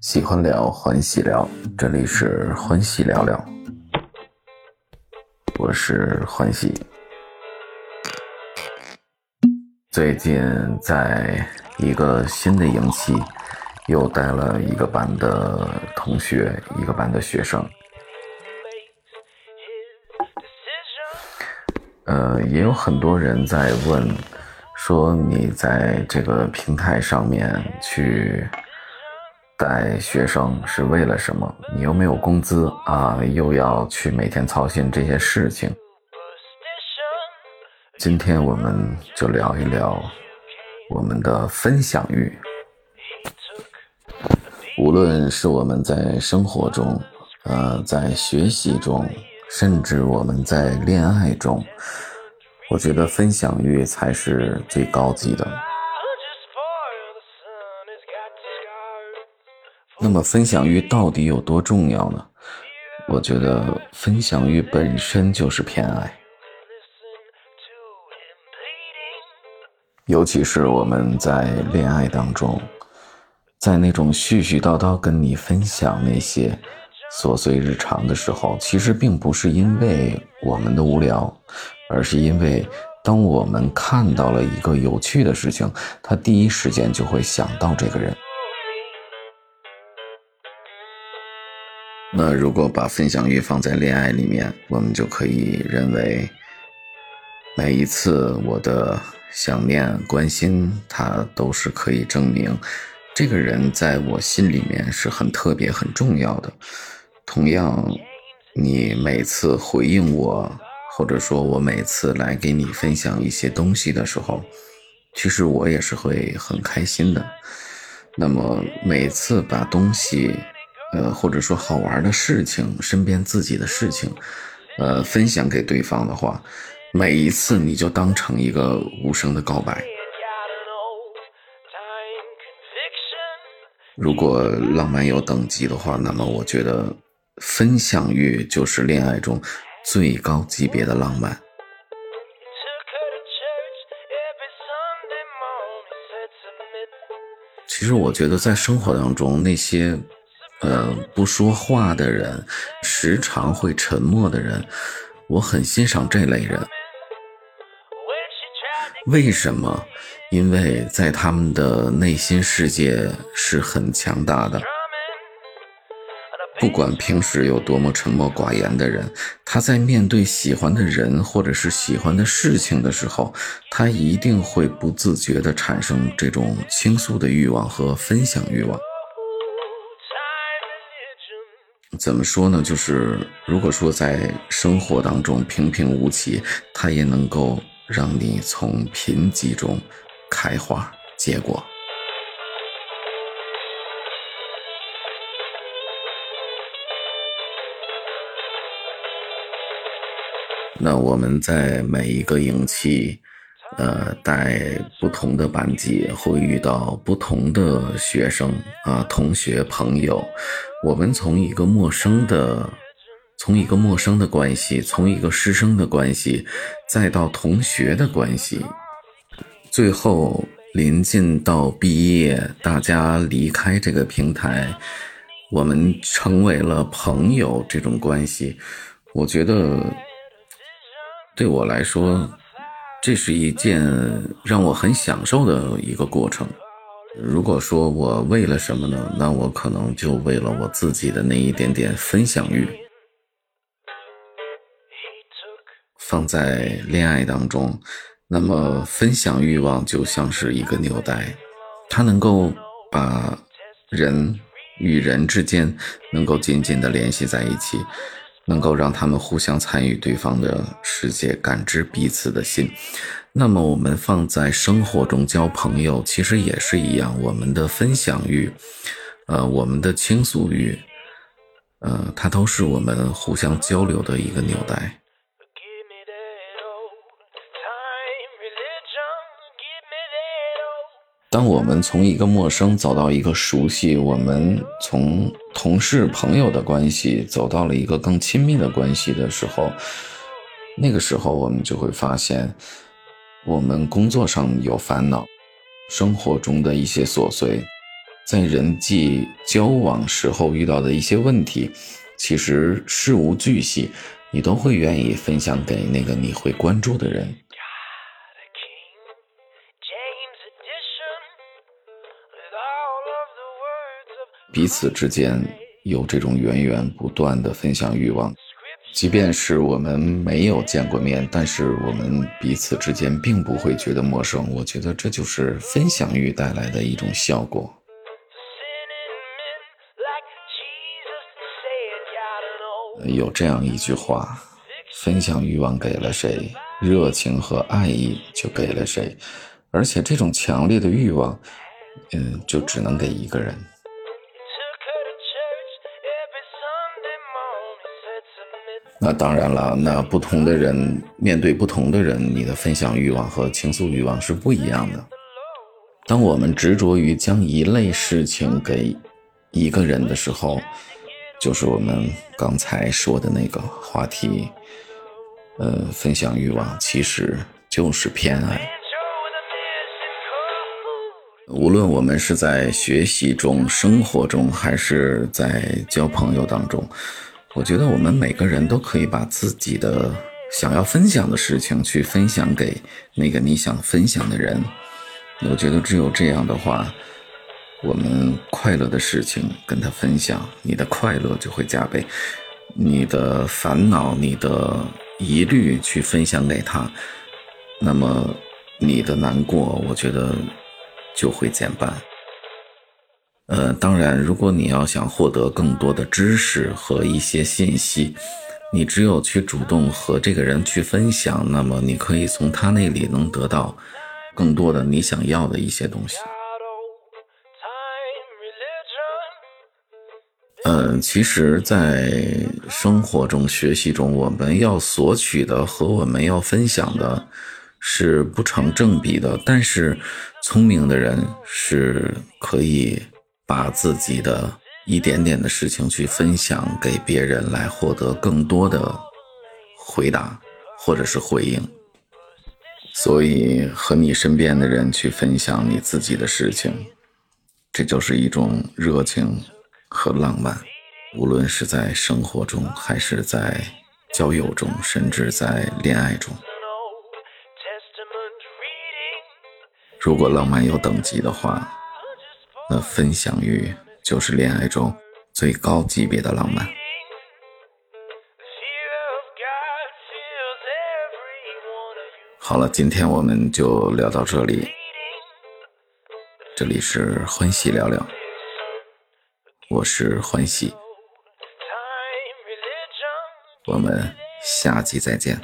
喜欢聊欢喜聊，这里是欢喜聊聊，我是欢喜。最近在一个新的营期，又带了一个班的同学，一个班的学生。呃，也有很多人在问，说你在这个平台上面去。带学生是为了什么？你又没有工资啊，又要去每天操心这些事情。今天我们就聊一聊我们的分享欲。无论是我们在生活中，呃，在学习中，甚至我们在恋爱中，我觉得分享欲才是最高级的。那么分享欲到底有多重要呢？我觉得分享欲本身就是偏爱，尤其是我们在恋爱当中，在那种絮絮叨叨跟你分享那些琐碎日常的时候，其实并不是因为我们的无聊，而是因为当我们看到了一个有趣的事情，他第一时间就会想到这个人。那如果把分享欲放在恋爱里面，我们就可以认为，每一次我的想念、关心，他都是可以证明，这个人在我心里面是很特别、很重要的。同样，你每次回应我，或者说我每次来给你分享一些东西的时候，其实我也是会很开心的。那么每次把东西。呃，或者说好玩的事情，身边自己的事情，呃，分享给对方的话，每一次你就当成一个无声的告白。如果浪漫有等级的话，那么我觉得分享欲就是恋爱中最高级别的浪漫。其实我觉得在生活当中那些。呃，不说话的人，时常会沉默的人，我很欣赏这类人。为什么？因为在他们的内心世界是很强大的。不管平时有多么沉默寡言的人，他在面对喜欢的人或者是喜欢的事情的时候，他一定会不自觉地产生这种倾诉的欲望和分享欲望。怎么说呢？就是如果说在生活当中平平无奇，它也能够让你从贫瘠中开花结果。那我们在每一个营期。呃，带不同的班级会遇到不同的学生啊，同学朋友，我们从一个陌生的，从一个陌生的关系，从一个师生的关系，再到同学的关系，最后临近到毕业，大家离开这个平台，我们成为了朋友这种关系，我觉得对我来说。这是一件让我很享受的一个过程。如果说我为了什么呢？那我可能就为了我自己的那一点点分享欲。放在恋爱当中，那么分享欲望就像是一个纽带，它能够把人与人之间能够紧紧的联系在一起。能够让他们互相参与对方的世界，感知彼此的心。那么，我们放在生活中交朋友，其实也是一样。我们的分享欲，呃，我们的倾诉欲，呃，它都是我们互相交流的一个纽带。当我们从一个陌生走到一个熟悉，我们从同事朋友的关系走到了一个更亲密的关系的时候，那个时候我们就会发现，我们工作上有烦恼，生活中的一些琐碎，在人际交往时候遇到的一些问题，其实事无巨细，你都会愿意分享给那个你会关注的人。彼此之间有这种源源不断的分享欲望。即便是我们没有见过面，但是我们彼此之间并不会觉得陌生。我觉得这就是分享欲带来的一种效果。有这样一句话：分享欲望给了谁，热情和爱意就给了谁。而且这种强烈的欲望，嗯，就只能给一个人。那当然了，那不同的人面对不同的人，你的分享欲望和倾诉欲望是不一样的。当我们执着于将一类事情给一个人的时候，就是我们刚才说的那个话题，呃，分享欲望其实就是偏爱。无论我们是在学习中、生活中，还是在交朋友当中。我觉得我们每个人都可以把自己的想要分享的事情去分享给那个你想分享的人。我觉得只有这样的话，我们快乐的事情跟他分享，你的快乐就会加倍；你的烦恼、你的疑虑去分享给他，那么你的难过，我觉得就会减半。呃，当然，如果你要想获得更多的知识和一些信息，你只有去主动和这个人去分享，那么你可以从他那里能得到更多的你想要的一些东西。嗯，其实，在生活中、学习中，我们要索取的和我们要分享的是不成正比的，但是聪明的人是可以。把自己的一点点的事情去分享给别人，来获得更多的回答或者是回应。所以，和你身边的人去分享你自己的事情，这就是一种热情和浪漫。无论是在生活中，还是在交友中，甚至在恋爱中，如果浪漫有等级的话。那分享欲就是恋爱中最高级别的浪漫。好了，今天我们就聊到这里。这里是欢喜聊聊，我是欢喜，我们下期再见。